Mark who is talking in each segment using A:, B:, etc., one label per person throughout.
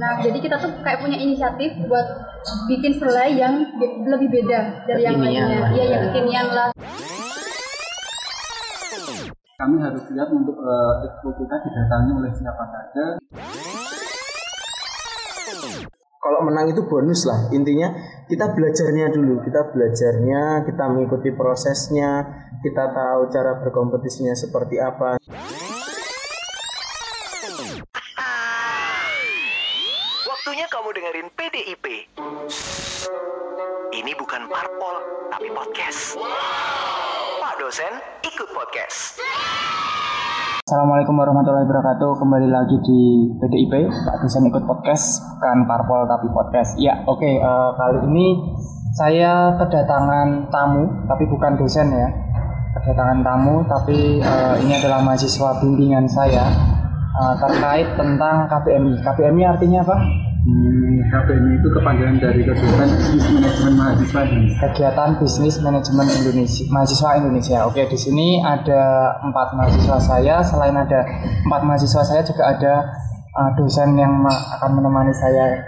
A: Nah, jadi kita tuh kayak punya inisiatif buat bikin selai yang be- lebih beda dari yang lainnya. Iya, yang kekinian lah.
B: kami harus lihat untuk uh, expo kita didatangi oleh siapa saja.
C: Kalau menang itu bonus lah. Intinya kita belajarnya dulu. Kita belajarnya kita mengikuti prosesnya kita tahu cara berkompetisinya seperti apa
D: bukan parpol, tapi podcast. Pak dosen, ikut podcast.
E: Assalamualaikum warahmatullahi wabarakatuh. Kembali lagi di PDIP, Pak dosen ikut podcast, bukan parpol tapi podcast. Ya, oke. eh, kali ini saya kedatangan tamu, tapi bukan dosen ya. Kedatangan tamu, tapi eh, ini adalah mahasiswa bimbingan saya eh, terkait tentang KPMI. KPMI artinya apa?
B: Hmm, KPMI itu kepanjangan dari kegiatan bisnis manajemen mahasiswa Indonesia
E: kegiatan bisnis manajemen Indonesia mahasiswa Indonesia. Oke, di sini ada empat mahasiswa saya. Selain ada empat mahasiswa saya juga ada uh, dosen yang akan menemani saya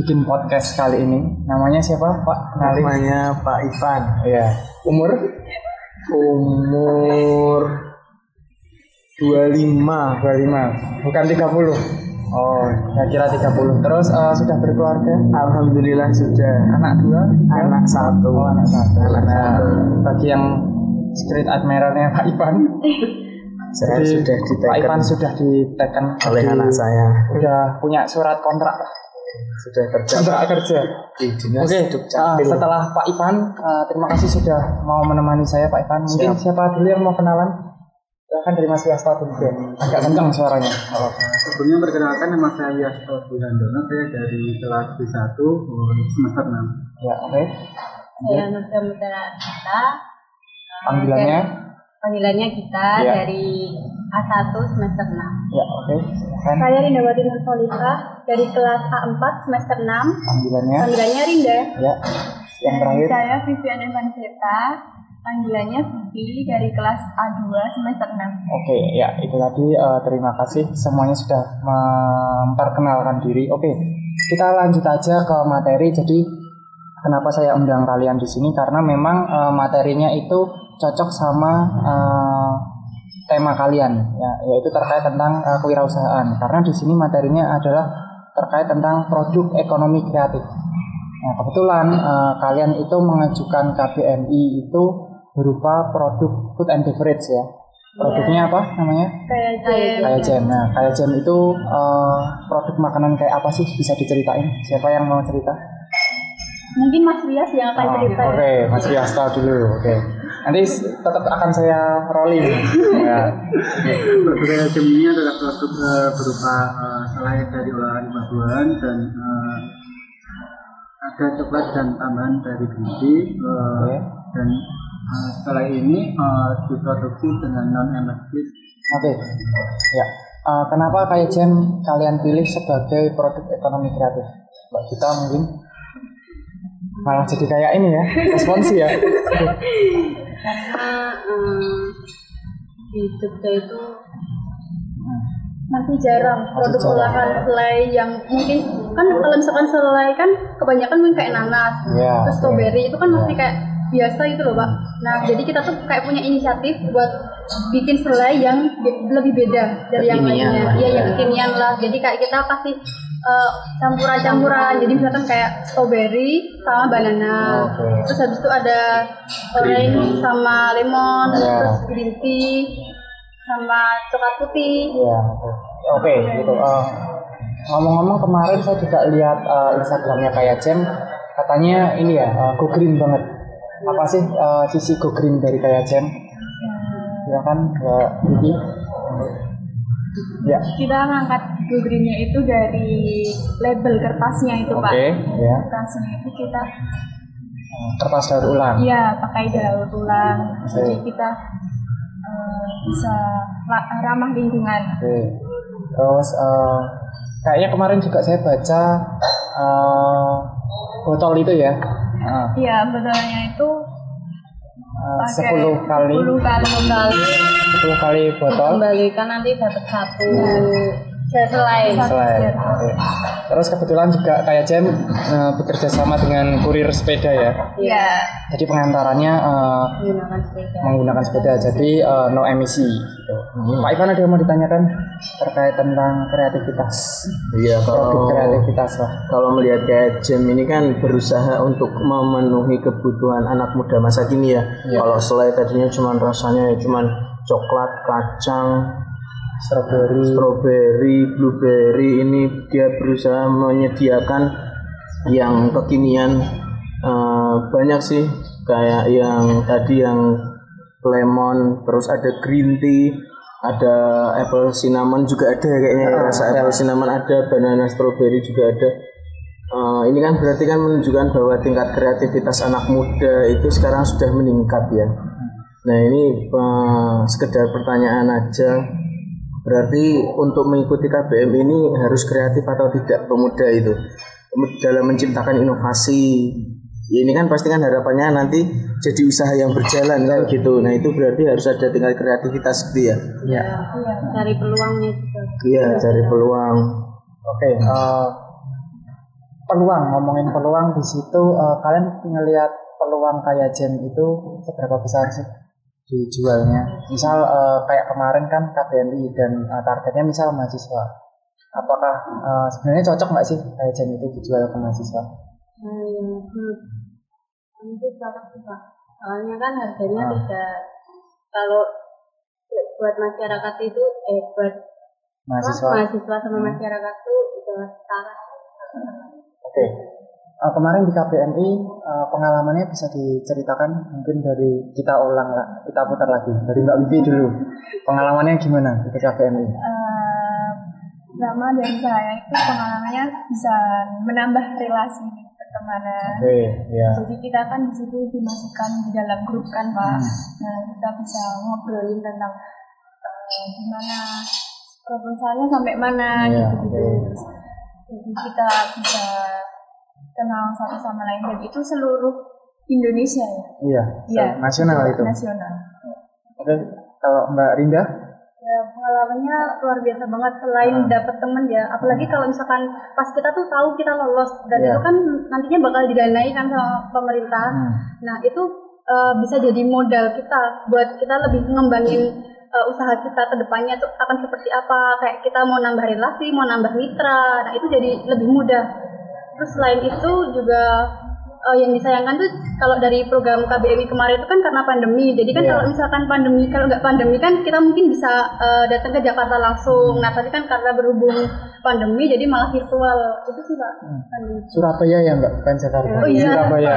E: bikin podcast kali ini. Namanya siapa, Pak? Kenalin.
C: namanya Pak Ivan
E: Iya. Umur?
C: umur 25
E: 25. Bukan 30. Oh, saya kira 30. Terus uh, sudah berkeluarga?
C: Alhamdulillah sudah
E: Anak dua?
C: anak satu
E: Oh, anak satu.
C: anak
E: Nah,
C: satu
E: bagi yang street admiralnya Pak Ivan,
C: saya
E: Jadi,
C: sudah
E: Pak
C: ditekan
E: Ivan sudah diteken
C: oleh
E: di-
C: anak saya
E: Udah punya surat kontrak
C: sudah kerja
E: kontrak kerja.
C: di dinas
E: Oke,
C: Duk
E: ah,
C: Capil.
E: setelah Pak Ivan, ah, terima kasih sudah mau menemani saya Pak Ivan. Mungkin
C: Siap.
E: siapa dulu yang mau kenalan? Silahkan dari Mas Wiasta dulu deh. Agak kencang suaranya. Oh.
B: sebelumnya perkenalkan nama saya Yasto Wilandono saya dari kelas B1 uh, semester 6
E: Ya, oke.
A: Saya Nurja Mutara kita.
E: Panggilannya?
A: Panggilannya kita
E: Iya.
A: dari A1 semester 6.
E: Ya, oke. Kan
A: Saya Rindawati Nursolihah dari kelas A4 semester 6.
E: panggilannya?
A: Panggilannya Rinda.
E: Ya. Yang terakhir.
A: Saya Vivian Evanseta. Panggilannya Vivi dari kelas A2 semester 6.
E: Oke, ya itu tadi eh, terima kasih semuanya sudah memperkenalkan diri. Oke, kita lanjut aja ke materi. Jadi kenapa saya undang kalian di sini karena memang eh, materinya itu cocok sama eh, tema kalian ya, yaitu terkait tentang eh, kewirausahaan. Karena di sini materinya adalah terkait tentang produk ekonomi kreatif. Nah, kebetulan eh, kalian itu mengajukan KBMI itu berupa produk food and beverage ya. Produknya apa namanya?
A: Kayak
E: Kayak jam. Nah, kayak jam itu eh, produk makanan kayak apa sih? Bisa diceritain? Siapa yang mau cerita?
A: Mungkin Mas Rias yang akan
E: Oh,
A: cerita.
E: Oke, Mas Riasta dulu. Oke. Nanti s- tetap akan saya rolling. ya.
B: Produk jam ini adalah produk uh, berupa uh, selai dari olahan buah-buahan dan uh, ada coklat dan tambahan dari biji uh,
E: Oke.
B: dan uh, selai ini uh, diproduksi dengan non MSG
E: Oke. Ya. Eh, kenapa kayak jam kalian pilih sebagai produk ekonomi kreatif? Mbak kita mungkin malah jadi kayak ini ya, responsi ya.
A: Karena em, di Jogja itu masih jarang
E: Masih
A: produk
E: jarang.
A: olahan selai yang mungkin kan kalau misalkan selai kan kebanyakan mungkin kayak nanas,
E: Iya,
A: terus
E: oke.
A: strawberry itu kan masih kayak biasa gitu loh pak. Nah jadi kita tuh kayak punya inisiatif buat bikin selai yang be- lebih beda dari yang lainnya. Iya
C: ya.
A: yang kekinian lah. Jadi kayak kita kasih eh, campuran-campuran. Jadi misalkan kayak strawberry sama banana.
E: Oke.
A: Terus habis itu ada orange sama lemon,
E: Iya.
A: terus green tea sama coklat putih.
E: Iya, oke. Oke, gitu. Eh, ngomong-ngomong kemarin saya juga lihat eh, Instagramnya kayak Jam, katanya ini ya, eh, go green banget. Apa sih eh, sisi go green dari kayak Jam? Ya kan, Mbak Vivi? Ya,
F: kita ngangkat go greennya itu dari label kertasnya itu
E: oke,
F: pak
E: ya.
F: kertasnya itu kita
E: Eh, Kertas daur ulang.
F: ya pakai daur ulang jadi
E: Oke.
F: kita eh, bisa la- ramah lingkungan
E: Oke. Terus eh, kayaknya kemarin juga saya baca eh, botol itu ya. Ah,
F: iya betulnya itu pakai
E: 10 kali.
F: 10 kali
E: 10 kali botol.
A: kembalikan nanti dapat satu selain
E: Selain. Terus kebetulan juga kayak Jam eh, bekerja sama dengan kurir sepeda ya.
F: Iya.
E: Jadi pengantarannya eh,
A: menggunakan sepeda.
E: menggunakan sepeda. Jadi eh, no emisi. Gitu. Pak Ivan ada yang mau ditanyakan terkait tentang kreativitas,
C: Iya
E: produk
C: kalau
E: kreativitas lah.
C: kalau melihat kayak Jam ini kan berusaha untuk memenuhi kebutuhan anak muda masa kini ya. Kalau selai tadinya cuma rasanya ya cuma coklat, kacang,
E: Strawberry.
C: strawberry, blueberry ini dia berusaha menyediakan yang kekinian. Eh, banyak sih kayak yang tadi yang lemon terus ada green tea ada apple cinnamon juga ada kayaknya ya, rasa apple cinnamon ada banana strawberry juga ada. Eh, ini kan berarti kan menunjukkan bahwa tingkat kreativitas anak muda itu sekarang sudah meningkat ya. Nah ini eh, sekedar pertanyaan aja Berarti untuk mengikuti KBM ini harus kreatif atau tidak pemuda itu dalam menciptakan inovasi. Ya, ini kan pasti kan harapannya nanti jadi usaha yang berjalan kan gitu. Nah itu berarti harus ada tingkat kreativitas gitu ya.
E: Iya.
A: Cari peluangnya juga.
C: Iya cari peluang.
E: Oke. eh, peluang ngomongin peluang di situ eh, kalian ngelihat peluang kayak Jam itu seberapa besar sih dijualnya? Misal eh, kayak kemarin kan KBMI dan eh, targetnya misal mahasiswa. Apakah eh, sebenarnya cocok nggak sih Jam itu dijual ke mahasiswa?
A: Nah, ya, hmm. Itu cocok sih Pak. Soalnya kan harganya
E: Ah.
A: tidak kalau buat masyarakat itu eh buat
E: Mahasiswa.
A: mahasiswa sama masyarakat itu udah setara.
E: Oke. Eh, kemarin di KBMI eh, pengalamannya bisa diceritakan mungkin dari kita ulang lah, kita putar lagi dari Mbak Bibi dulu. Pengalamannya gimana di KBMI?
F: Eh, pertama dari saya itu pengalamannya bisa menambah relasi pertemanan.
E: Oke, ya.
F: Jadi kita kan di situ dimasukkan di dalam grup kan pak. Nah kita bisa ngobrolin tentang eh, gimana sampai mana
E: Iya,
F: gitu gitu.
E: oke.
F: Jadi kita bisa kenal satu sama lain dan itu seluruh Indonesia ya.
E: Iya,
F: Iya.
E: nasional itu.
F: Nasional.
E: Oke, kalau Mbak Rinda?
A: Ya, pengalamannya luar biasa banget selain
E: Ah.
A: dapat temen ya. Apalagi kalau misalkan pas kita tuh tahu kita lolos dan
E: Iya.
A: itu kan nantinya bakal didanai kan sama pemerintah.
E: Hmm.
A: Nah, itu eh, bisa jadi modal kita buat kita lebih mengembangin eh, usaha kita ke depannya tuh akan seperti apa. Kayak kita mau nambah relasi, mau nambah mitra. Nah, itu jadi lebih mudah. Terus selain itu juga eh, yang disayangkan tuh kalau dari program KBMI kemarin itu kan karena pandemi. Jadi kan
E: Iya.
A: kalau misalkan pandemi, kalau nggak pandemi kan kita mungkin bisa eh, datang ke Jakarta langsung. Nah, tapi kan karena berhubung pandemi jadi malah virtual. Itu sih Pak. Pandemi.
E: Surabaya ya Mbak, bukan Jakarta.
A: Oh, iya.
E: Surabaya.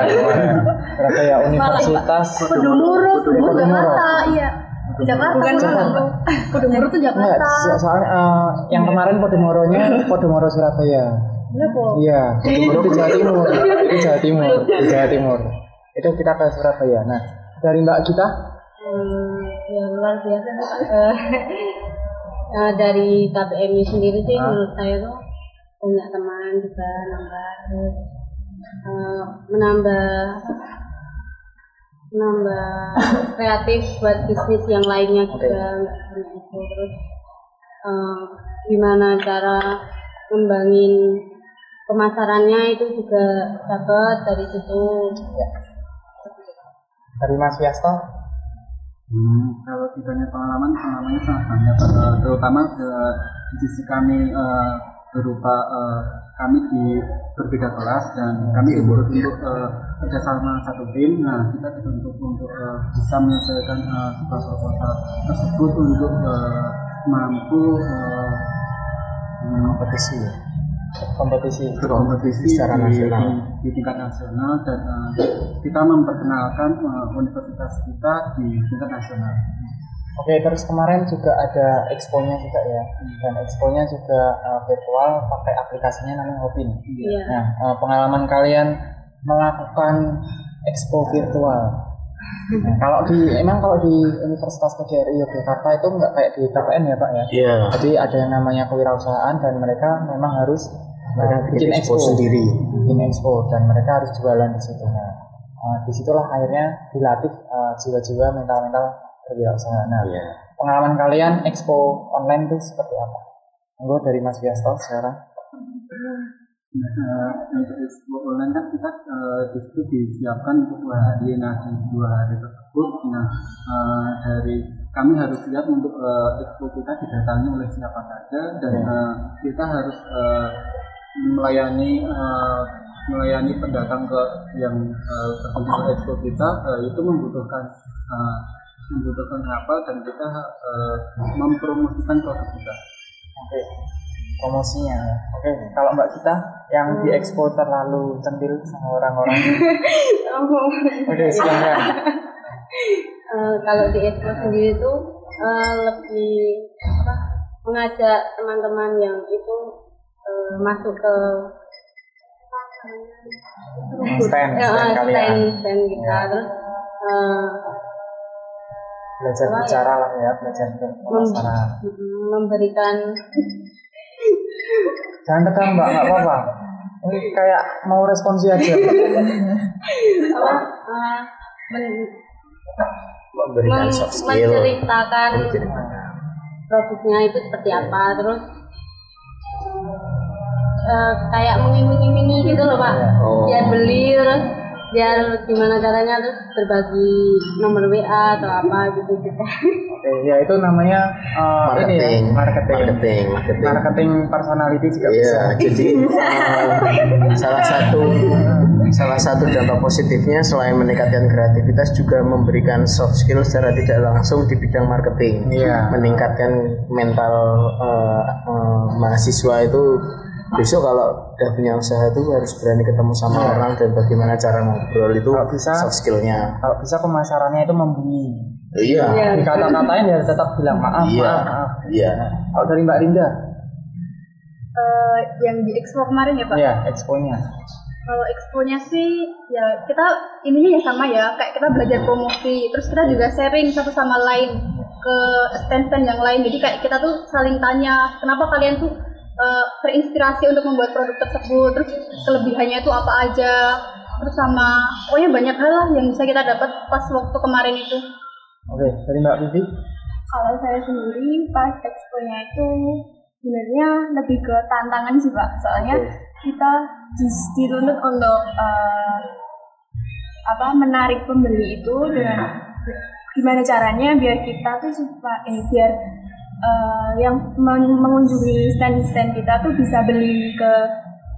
E: Surabaya Universitas.
A: Podomoro. Jakarta, iya. Jakarta bukan
E: Jakarta.
A: Podomoro tuh Jakarta.
E: so- soalnya eh, yang kemarin Podomoronya Podomoro Surabaya.
A: Iya,
E: itu Jawa Timur. Itu Jawa Timur, di Jawa Timur. Itu kita ke Surabaya. Nah, dari Mbak kita
A: Hmm, ya luar biasa. Eh, eh, dari KPMI sendiri sih
E: Ah.
A: menurut saya tuh banyak teman juga nambah terus eh, menambah menambah kreatif buat bisnis yang lainnya juga nggak hanya itu terus eh, gimana cara ngembangin pemasarannya itu juga dapat dari situ
E: dari Mas Wiasto.
B: Hmm, kalau ditanya pengalaman, pengalamannya sangat banyak, eh, terutama eh, di sisi kami eh, berupa kami di berbeda kelas dan kami dibuat untuk eh, kerjasama satu tim. Nah, kita dituntut untuk bisa menyelesaikan eh, sebuah proposal tersebut untuk eh, mampu eh,
C: Kompetisi ya.
E: Kompetisi.
B: berkompetisi
C: Secara
B: di,
C: nasional.
B: di, di tingkat nasional dan eh, kita memperkenalkan eh, universitas kita di tingkat nasional.
E: Oke, terus kemarin juga ada expo-nya juga ya. Dan expo-nya juga eh, virtual pakai aplikasinya namanya Hopin.
A: Iya.
E: Nah, eh, pengalaman kalian melakukan expo virtual. Nah, kalau di emang kalau di Universitas PGRI Yogyakarta itu nggak kayak di KPN ya Pak ya.
C: Iya.
E: Jadi ada yang namanya kewirausahaan dan mereka memang harus
C: Mereka
E: eh,
C: bikin expo sendiri.
E: bikin expo dan mereka harus jualan di situ. Nah, eh, di situlah akhirnya dilatih eh, jiwa-jiwa mental-mental berwirausaha. Nah,
C: Iya.
E: pengalaman kalian expo online itu seperti apa? Monggo dari Mas Biasto sekarang.
B: Nah, untuk online kan kita situ disiapkan untuk dua hari. Nah di dua hari tersebut, nah eh, dari kami harus siap untuk eh, expo kita didatangi oleh siapa saja dan eh, kita harus eh, melayani eh, melayani pendatang ke yang berkunjung ke expo kita eh, itu membutuhkan eh, membutuhkan apa dan kita eh, mempromosikan produk kita.
E: Oke. Promosinya. Oke, kalau Mbak kita yang di expo terlalu centil sama orang-orang. Oke, silakan.
G: Eh, kalau di Expo sendiri itu eh, lebih apa, mengajak teman-teman yang itu eh, masuk ke
E: Stand,
G: Ya,
E: stand
G: stand, stand kita terus eh,
E: Belajar
G: Apa ya?
E: bicara lah ya, belajar
G: mem- memberikan
E: Jangan tegang Mbak, nggak apa-apa. Ini kayak mau responsi aja.
G: apa eh, men-
C: memberikan
G: mem-
C: soft skill
G: menceritakan
C: Menceritakan.
G: produknya itu seperti apa terus eh, kayak mengiming-imingi gitu loh pak
C: Oh.
G: biar beli terus biar gimana caranya terus berbagi nomor WA atau apa gitu gitu
E: Oke, ya itu namanya eh, ini ya,
C: marketing
E: marketing.
C: marketing marketing
E: Marketing personality juga
C: Iya,
E: bisa.
C: jadi eh, salah satu salah satu dampak positifnya selain meningkatkan kreativitas juga memberikan soft skill secara tidak langsung di bidang marketing.
E: Iya.
C: Meningkatkan mental eh, eh, mahasiswa itu besok kalau udah punya usaha itu harus berani ketemu sama orang dan bagaimana cara ngobrol itu
E: Kalau bisa-
C: soft skillnya.
E: Kalau bisa pemasarannya itu membumi.
C: Iya.
E: Dikata-katain ya tetap bilang maaf,
C: Iya.
E: maaf, maaf.
C: Iya.
E: Kalau dari Mbak Rinda,
A: Eh, yang di expo kemarin ya pak
E: iya, expo-nya.
A: Kalau expo-nya sih ya kita ininya ya sama ya, kayak kita belajar promosi, terus kita juga sharing satu sama lain ke stand-stand yang lain. Jadi kayak kita tuh saling tanya, kenapa kalian tuh eh, terinspirasi untuk membuat produk tersebut, terus kelebihannya itu apa aja, terus sama pokoknya banyak hal lah yang bisa kita dapat pas waktu kemarin itu.
E: Oke, dari Mbak Vivi.
F: Kalau saya sendiri pas expo-nya itu sebenarnya lebih ke tantangan sih pak. Soalnya kita dis- dituntut untuk eh, apa menarik pembeli itu dengan gimana caranya biar kita tuh suka eh biar eh, yang men- mengunjungi stand-stand kita tuh bisa beli ke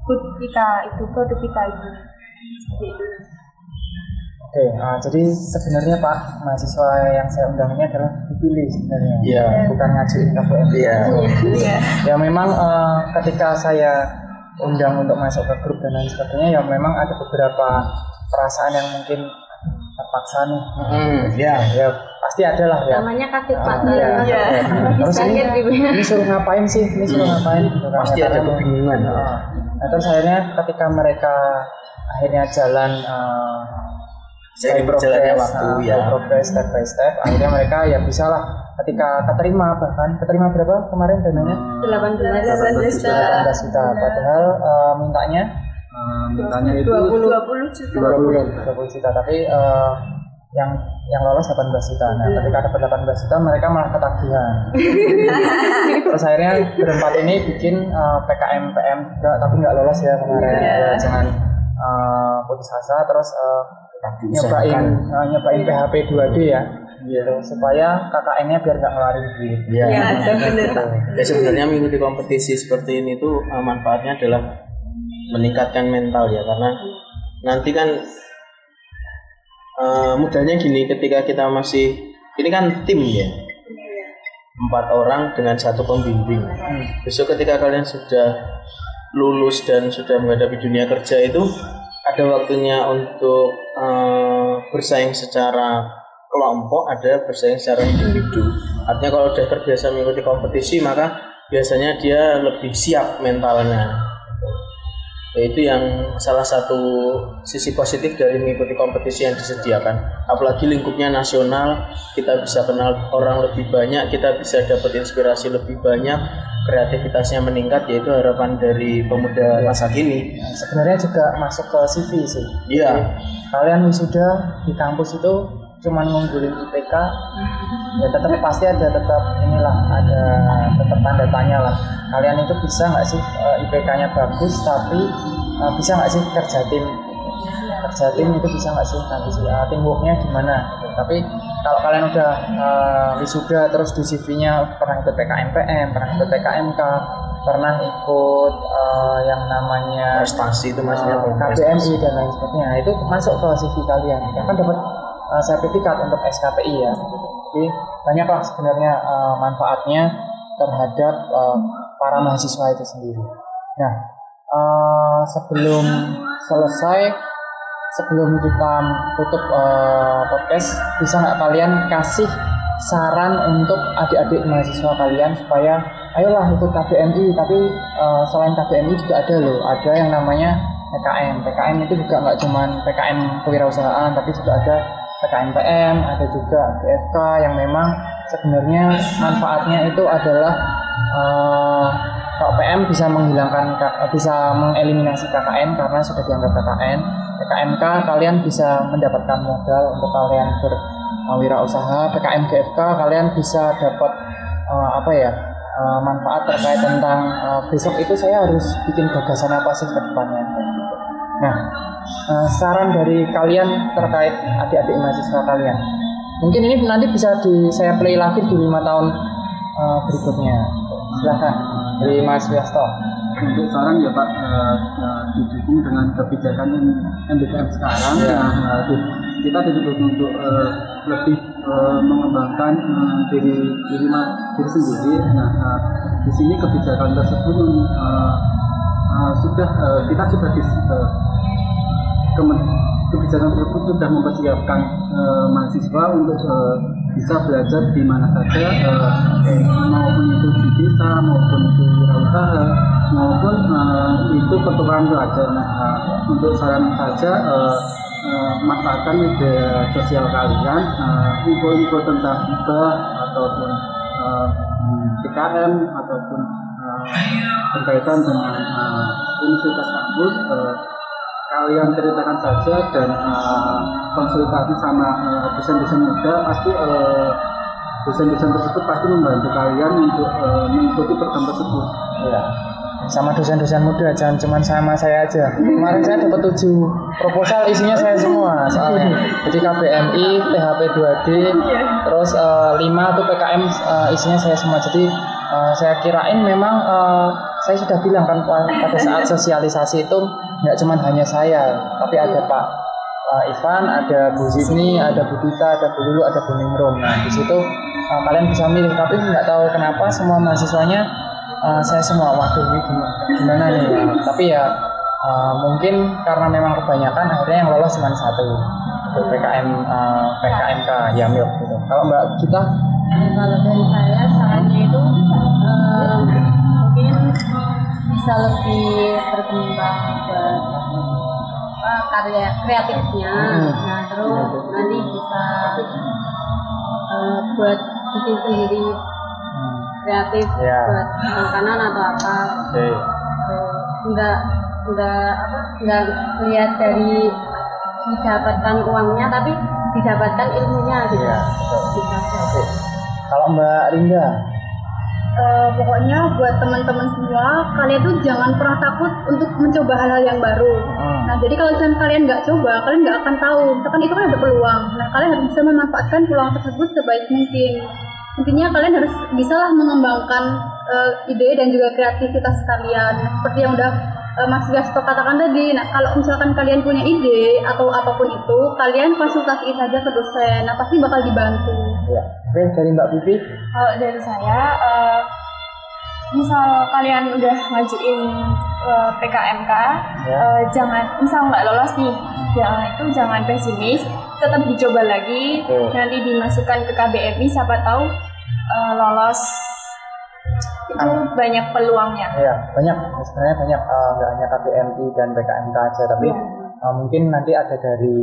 F: booth kita itu produk kita itu. Seperti itu.
E: Oke, ah, jadi sebenarnya Pak, mahasiswa yang saya undang ini adalah dipilih sebenarnya.
C: Iya.
E: Bukan ngajuin KPM.
C: Iya.
F: Iya.
E: Ya memang eh, ketika saya undang untuk masuk ke grup dan lain sebagainya, ya memang ada beberapa perasaan yang mungkin terpaksa nih.
C: Hmm, ya.
E: Ya pasti ada lah ya.
G: namanya kasih
E: Ah,
G: mata
E: iya.
F: Iya.
E: Terus ini,
G: kaget gitu ya
E: ini suruh ngapain sih? Ini suruh ngapain? Gitu kan.
C: Pasti ada kebingungan.
E: Ah. Nah, terus akhirnya ketika mereka akhirnya jalan
C: Seiring
E: by
C: berjalannya waktu,
E: ah,
C: ya.
E: by progress step by step, akhirnya mereka ya bisa lah ketika keterima bahkan keterima berapa kemarin dananya?
G: delapan belas
F: 18 juta.
E: 18 juta. Padahal eh, mintanya
B: Eh, mintanya itu
F: 20 20 juta.
E: 20, 20 juta, tapi eh, yang yang lolos 18 juta. Nah, ketika dapat 18 juta mereka malah ketagihan. Terus akhirnya berempat ini bikin eh, PKM PM juga, tapi nggak lolos ya kemarin. Ya, jangan eh, putus asa terus eh, nyobain eh, nyobain PHP 2D ya. Gitu, supaya KKN-nya biar nggak ngeluarin duit.
C: Iya.
F: Iya, pak.
C: Ya sebenarnya mengikuti kompetisi seperti ini tuh manfaatnya adalah meningkatkan mental ya karena nanti kan eh, mudahnya gini ketika kita masih ini kan tim ya? Empat orang dengan satu pembimbing. Besok ketika kalian sudah lulus dan sudah menghadapi dunia kerja itu ada waktunya untuk eh, bersaing secara kelompok ada bersaing secara individu. Artinya kalau udah terbiasa mengikuti kompetisi maka biasanya dia lebih siap mentalnya. Ya, itu yang salah satu sisi positif dari mengikuti kompetisi yang disediakan. Apalagi lingkupnya nasional kita bisa kenal orang lebih banyak kita bisa dapat inspirasi lebih banyak kreativitasnya meningkat yaitu harapan dari pemuda masa kini.
E: Nah, sebenarnya juga masuk ke CV sih.
C: iya.
E: Kalian wisuda di kampus itu cuman ngunggulin IPK ya tetap pasti ada tetap inilah ada tetap tanda tanya lah. Kalian itu bisa nggak sih eh, IPK-nya bagus tapi eh, bisa nggak sih kerja tim? Kerja tim itu bisa nggak sih? Nanti sih uh, teamworknya gimana? Gitu. tapi kalau kalian udah uh, wisuda terus di CV-nya pernah ikut PKMPM pernah ikut PKMK pernah ikut uh, yang namanya
C: prestasi itu maksudnya
E: uh, KBMI dan lain sebagainya. Nah, itu masuk ke CV kalian. Ya kan dapat uh, sertifikat untuk SKPI ya. Jadi banyaklah sebenarnya uh, manfaatnya terhadap uh, para mahasiswa itu sendiri. Nah uh, sebelum selesai sebelum kita tutup uh, podcast bisa nggak kalian kasih saran untuk adik-adik mahasiswa kalian supaya ayolah ikut KBMI tapi uh, selain KBMI juga ada loh ada yang namanya PKM PKM itu juga nggak cuman PKM kewirausahaan tapi juga ada PKMPM ada juga BFK yang memang sebenarnya manfaatnya itu adalah uh, kalau PM bisa menghilangkan bisa mengeliminasi KKN karena sudah dianggap KKN PKMK kalian bisa mendapatkan modal untuk kalian berwirausaha. PKM GFK kalian bisa dapat uh, apa ya uh, manfaat terkait tentang uh, besok itu saya harus bikin gagasan apa sih ke depannya nah uh, saran dari kalian terkait adik-adik mahasiswa kalian. Mungkin ini nanti bisa di saya play lagi di lima tahun uh, berikutnya. Silahkan dari Mas Wiasto.
B: Untuk saran ya Pak uh, uh, didukung dengan kebijakan MBKM sekarang.
E: Ya.
B: nah, uh, kita dituntut untuk uh, lebih uh, mengembangkan uh, diri diri, diri sendiri. Nah uh, di sini kebijakan tersebut uh, uh, sudah uh, kita sudah di, uh, kebijakan tersebut sudah mempersiapkan uh, mahasiswa untuk uh, bisa belajar di mana saja uh, maupun itu di desa maupun itu wirausaha maupun uh, itu pertukaran pelajar. Nah, uh, untuk saran saja uh, uh, manfaatkan media sosial kalian uh, info-info tentang hibah ataupun uh, ataupun uh, berkaitan dengan uh, universitas kampus uh, kalian ceritakan saja dan uh, konsultasi sama uh, dosen-dosen muda pasti uh, dosen-dosen tersebut pasti membantu kalian untuk uh, mengikuti program tersebut.
E: ya sama dosen-dosen muda jangan cuma sama saya aja. Kemarin saya dapat tujuh proposal isinya saya semua soalnya. Jadi KBMI PHP 2D terus eh, lima tuh PKM eh, isinya saya semua. Jadi eh, saya kirain memang eh, saya sudah bilang kan pa- pada saat sosialisasi itu nggak cuma hanya saya tapi ada Pak eh, Ivan ada Bu Zidni ada Bu Dita ada Bu Lulu ada Bu Ningrum nah di situ eh, kalian bisa milih. Tapi nggak tahu kenapa semua mahasiswanya Uh, saya semua waduh ini gimana, gimana nih ya. tapi ya uh, mungkin karena memang kebanyakan akhirnya yang lolos cuma satu. PKM uh, PKMK Yamil gitu. Kalau Mbak kita
G: kalau dari saya sarannya itu mungkin bisa lebih berkembang buat apa, karya kreatifnya
E: Hmm.
G: nah terus nanti bisa eh, buat bikin sendiri kreatif
E: Ya.
G: buat makanan atau apa Eh, enggak enggak apa enggak lihat dari didapatkan uangnya tapi didapatkan ilmunya gitu
E: Iya, betul.
G: Bisa.
E: oke kalau Mbak Rinda
A: Eh, pokoknya buat teman-teman semua kalian tuh jangan pernah takut untuk mencoba hal-hal yang baru.
E: Hmm.
A: nah jadi kalau misalnya kalian nggak coba kalian nggak akan tahu. Misalkan itu kan ada peluang. Nah kalian harus bisa memanfaatkan peluang tersebut sebaik mungkin. Intinya kalian harus bisalah mengembangkan eh, ide dan juga kreativitas kalian. Nah, seperti yang udah eh, Mas Gasto katakan tadi nah kalau misalkan kalian punya ide atau apa pun itu kalian konsultasi saja ke dosen nah pasti bakal dibantu
E: ya oke dari Mbak Pipi
F: Kalau dari saya, eh, misal kalian udah ngajuin eh, PKMK,
E: Ya.
F: eh, jangan misal nggak lolos nih, jangan itu jangan pesimis, tetap dicoba lagi,
E: Oke.
F: nanti dimasukkan ke KBMI, siapa tahu eh, lolos. Itu banyak peluangnya.
E: ya banyak sebenarnya banyak uh, nggak hanya KBMI dan PKMK aja tapi
F: Iya.
E: uh, mungkin nanti ada dari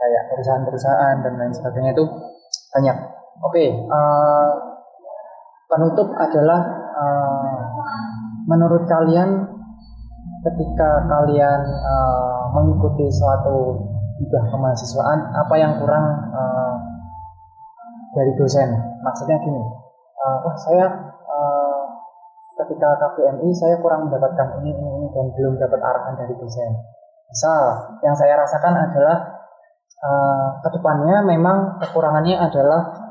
E: kayak perusahaan-perusahaan dan lain sebagainya itu banyak oke uh, penutup adalah uh, menurut kalian ketika kalian uh, mengikuti suatu hibah kemahasiswaan apa yang kurang uh, dari dosen. Maksudnya gini, eh, wah saya eh, ketika KBMI saya kurang mendapatkan ini, ini, ini dan belum dapat arahan dari dosen. Misal yang saya rasakan adalah eh, ke depannya memang kekurangannya adalah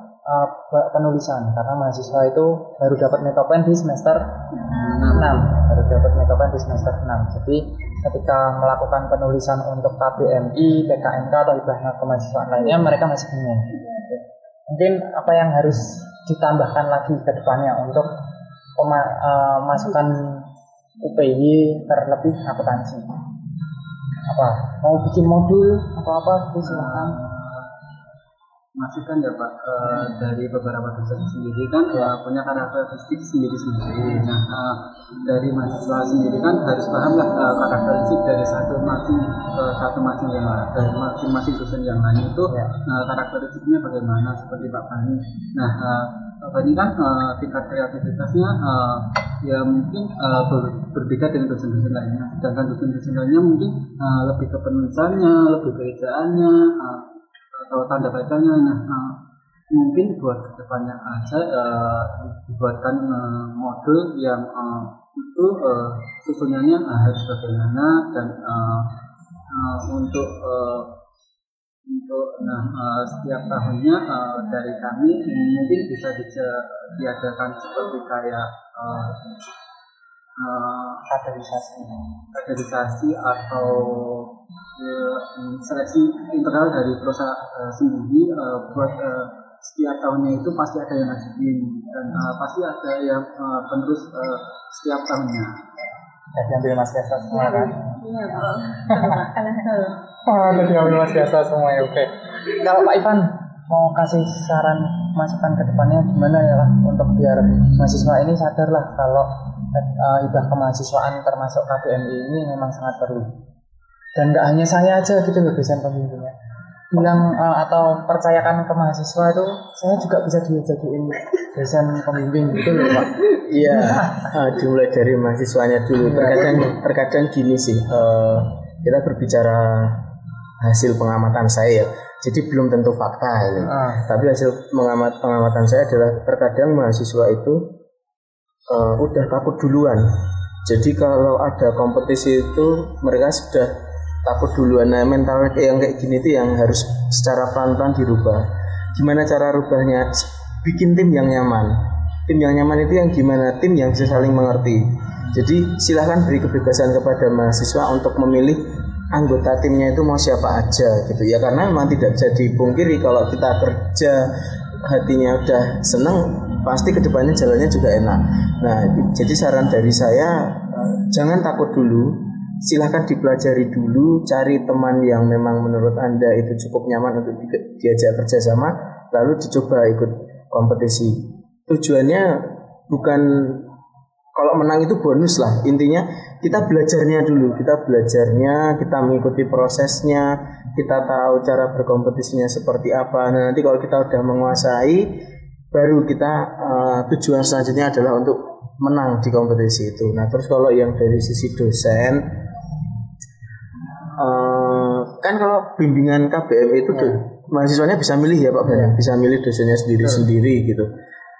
E: ba- penulisan. Karena mahasiswa itu baru dapat metopen di semester 6 baru dapat metopen di semester 6 jadi ketika melakukan penulisan untuk KBMI, PKMK atau hibah kemahasiswaan lainnya mereka masih bingung. Mungkin apa yang harus ditambahkan lagi ke depannya untuk pema- eh, masukan UPY terlebih akuntansi apa mau bikin modul atau apa gitu silahkan
B: masukan ya Pak eh, dari beberapa dosen sendiri kan ya punya karakteristik sendiri-sendiri. Nah eh, dari mahasiswa sendiri kan harus paham lah karakteristik dari satu masing ke satu masing yang dari masing-masing dosen yang lain itu
E: Ya.
B: karakteristiknya bagaimana seperti Pak Bani. Nah Bani kan eh, tingkat kreativitasnya eh, ya mungkin eh, ber- berbeda dengan dosen-dosen lainnya. Sedangkan dosen-dosen lainnya mungkin eh, lebih ke penulisannya, lebih ke ejaannya. eh, atau tanda bacanya nah eh, mungkin buat ke depannya aja eh, dibuatkan eh, modul yang eh, itu eh, susunannya eh, harus bagaimana dan eh, eh, untuk eh, untuk nah eh, setiap tahunnya eh, dari kami mungkin bisa diadakan seperti kayak eh, eh,
E: kaderisasi.
B: Kaderisasi atau eh, seleksi internal dari perusahaan eh, sendiri eh, buat eh, setiap tahunnya itu pasti ada yang ngajuin dan eh, pasti ada yang eh, penerus eh, setiap tahunnya.
E: jadi ambil mas biasa semua kan
G: Iya,
E: udah diambil Mas Biasa semua ya, oke. Kalau Pak Ivan mau kasih saran masukan ke depannya gimana ya lah untuk biar mahasiswa ini sadar lah kalau uh, hibah kemahasiswaan termasuk KBMI ini memang sangat perlu. Dan nggak hanya saya aja gitu loh dosen pembimbingnya. Bilang uh, atau percayakan ke mahasiswa itu saya juga bisa dijadiin dosen pembimbing gitu loh Pak.
C: Iya, eh, dimulai dari mahasiswanya dulu. Terkadang terkadang gini sih, eh, kita berbicara hasil pengamatan saya ya. Jadi belum tentu fakta ini.
E: Ah.
C: Tapi hasil pengamat pengamatan saya adalah terkadang mahasiswa itu eh, udah takut duluan. Jadi kalau ada kompetisi itu mereka sudah takut duluan. Nah mental yang kayak gini itu yang harus secara pelan-pelan dirubah. Gimana cara rubahnya? Bikin tim yang nyaman. Tim yang nyaman itu yang gimana? Tim yang bisa saling mengerti. Jadi silahkan beri kebebasan kepada mahasiswa untuk memilih anggota timnya itu mau siapa aja gitu ya karena memang tidak bisa dipungkiri kalau kita kerja hatinya udah seneng pasti ke depannya jalannya juga enak nah jadi saran dari saya eh, jangan takut dulu silahkan dipelajari dulu cari teman yang memang menurut anda itu cukup nyaman untuk di- diajak kerjasama lalu dicoba ikut kompetisi. Tujuannya bukan kalau menang itu bonus lah. Intinya kita belajarnya dulu. Kita belajarnya kita mengikuti prosesnya kita tahu cara berkompetisinya seperti apa. Nah, nanti kalau kita udah menguasai baru kita eh, tujuan selanjutnya adalah untuk menang di kompetisi itu. Nah terus kalau yang dari sisi dosen eh, kan kalau bimbingan KBM itu tuh mahasiswanya bisa milih ya Pak Bani bisa milih dosennya sendiri-sendiri gitu.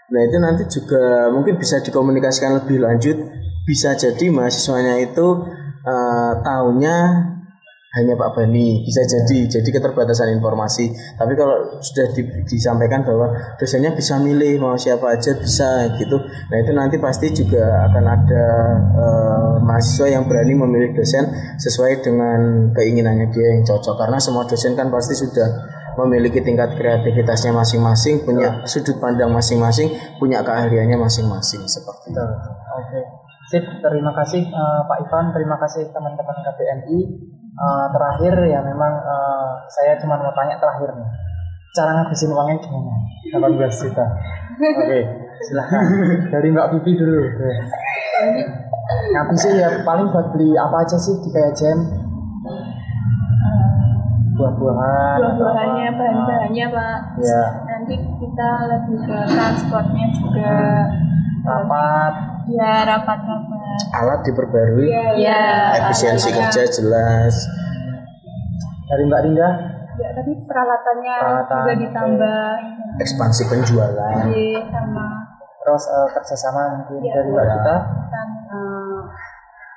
C: Nah itu nanti juga mungkin bisa dikomunikasikan lebih lanjut. Bisa jadi mahasiswanya itu eh, tahunya hanya Pak Bani, bisa jadi jadi keterbatasan informasi. Tapi kalau sudah di- disampaikan bahwa dosennya bisa milih mau siapa aja bisa gitu. Nah itu nanti pasti juga akan ada eh, mahasiswa yang berani memilih dosen sesuai dengan keinginannya dia yang cocok. Karena semua dosen kan pasti sudah memiliki tingkat kreativitasnya masing-masing, punya sudut pandang masing-masing, punya keahliannya masing-masing seperti itu.
E: Oke, sip. Terima kasih eh, Pak Ivan, terima kasih teman-teman KBMI. Eh, terakhir ya memang eh, saya cuma mau tanya terakhir nih, cara ngabisin uangnya gimana? 18 juta. Oke, silahkan dari Mbak Pipi dulu. Oke. Ngabisin ya paling buat beli apa aja sih di kayak jam? Buah-buahan.
F: buah-buahannya bahan-bahannya pak
E: Ya,
F: nanti kita lebih ke transportnya juga
E: rapat.
F: Ya rapat-rapat
C: Alat diperbarui,
F: ya
C: efisiensi kerja jelas.
E: Dari Mbak Rinda,
A: Ya, tapi peralatannya
E: Peralatan,
A: juga ditambah.
C: Ekspansi penjualan.
A: Iya, sama.
E: Terus eh, kerjasama mungkin
A: Iya.
E: dari mbak kita
A: kan
G: Eh,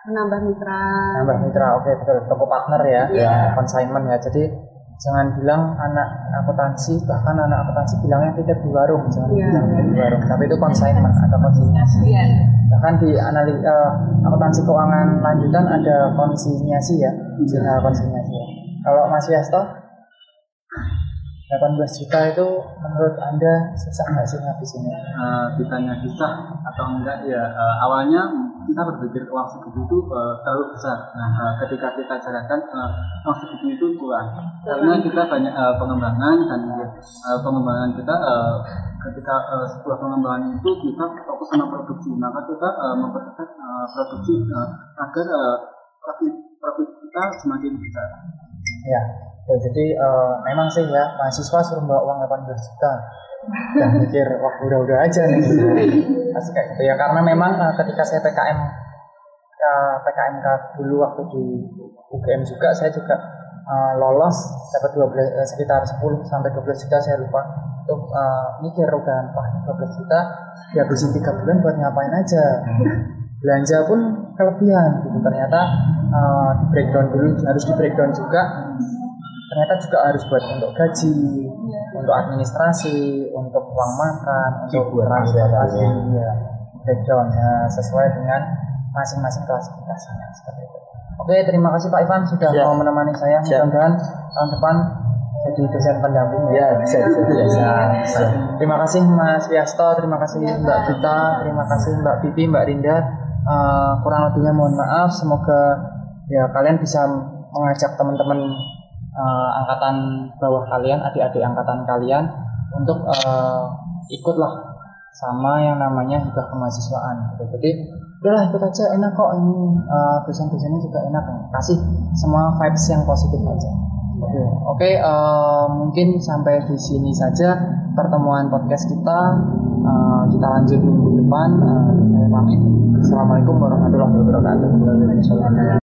G: menambah mitra.
E: Nambah mitra oke betul. Toko partner ya.
G: Iya.
E: consignment ya. Jadi jangan bilang anak akuntansi bahkan anak akuntansi bilangnya titip di warung. Jangan
G: Iya.
E: bilang titip di warung. Tapi itu consignment atau konsinyasi
A: Iya.
E: Bahkan di analis eh, akuntansi keuangan lanjutan ada konsinyasi ya jurnal konsinyasi ya. kalau Mas Yasto 18 juta itu menurut anda susah nggak sih ngabisinnya?
B: Eh, ditanya susah atau enggak ya eh, awalnya kita berpikir uang segitu itu eh, terlalu besar. Nah eh, ketika kita jalankan eh, uang segitu itu kurang. Karena kita banyak eh, pengembangan dan eh, pengembangan kita eh, ketika eh, sebuah pengembangan itu kita fokus sama produksi maka kita eh, mempercepat eh, produksi eh, agar eh, profit profit kita semakin besar.
E: Ya, ya jadi eh, memang sih ya mahasiswa suruh bawa uang 18 juta. Dan mikir wah udah-udah aja nih. Pasti kayak gitu ya karena memang eh, ketika saya PKM eh, PKMK dulu waktu di UGM juga saya juga eh, lolos dapat 12 eh, sekitar 10 sampai 12 juta saya lupa. Itu eh, mikir udah wah ini 12 juta dihabisin 3 bulan buat ngapain aja. belanja pun kelebihan gitu ternyata eh, di breakdown dulu harus di breakdown juga ternyata juga harus buat untuk gaji untuk administrasi untuk uang makan untuk transportasi ya breakdown ya, sesuai dengan masing-masing klasifikasinya seperti itu oke terima kasih Pak Ivan sudah
C: Ya.
E: mau menemani saya
C: Siap.
E: mudah-mudahan tahun depan jadi dosen pendamping
C: Ya, bisa, bisa,
E: bisa. Bisa. Terima kasih Mas Wiasto, terima kasih Mbak Gita, terima kasih Mbak Pipi, Mbak Rinda. Eh, kurang lebihnya mohon maaf. Semoga ya kalian bisa mengajak teman-teman eh, angkatan bawah kalian, adik-adik angkatan kalian untuk eh, ikutlah sama yang namanya hibah kemahasiswaan. Gitu. Jadi udahlah ikut aja enak kok ini eh, dosen-dosennya juga enak kasih semua vibes yang positif aja. Oke, oke, eh, mungkin sampai di sini saja pertemuan podcast kita. Eh, kita lanjut minggu depan. Eh, saya pamit. Assalamualaikum warahmatullahi wabarakatuh.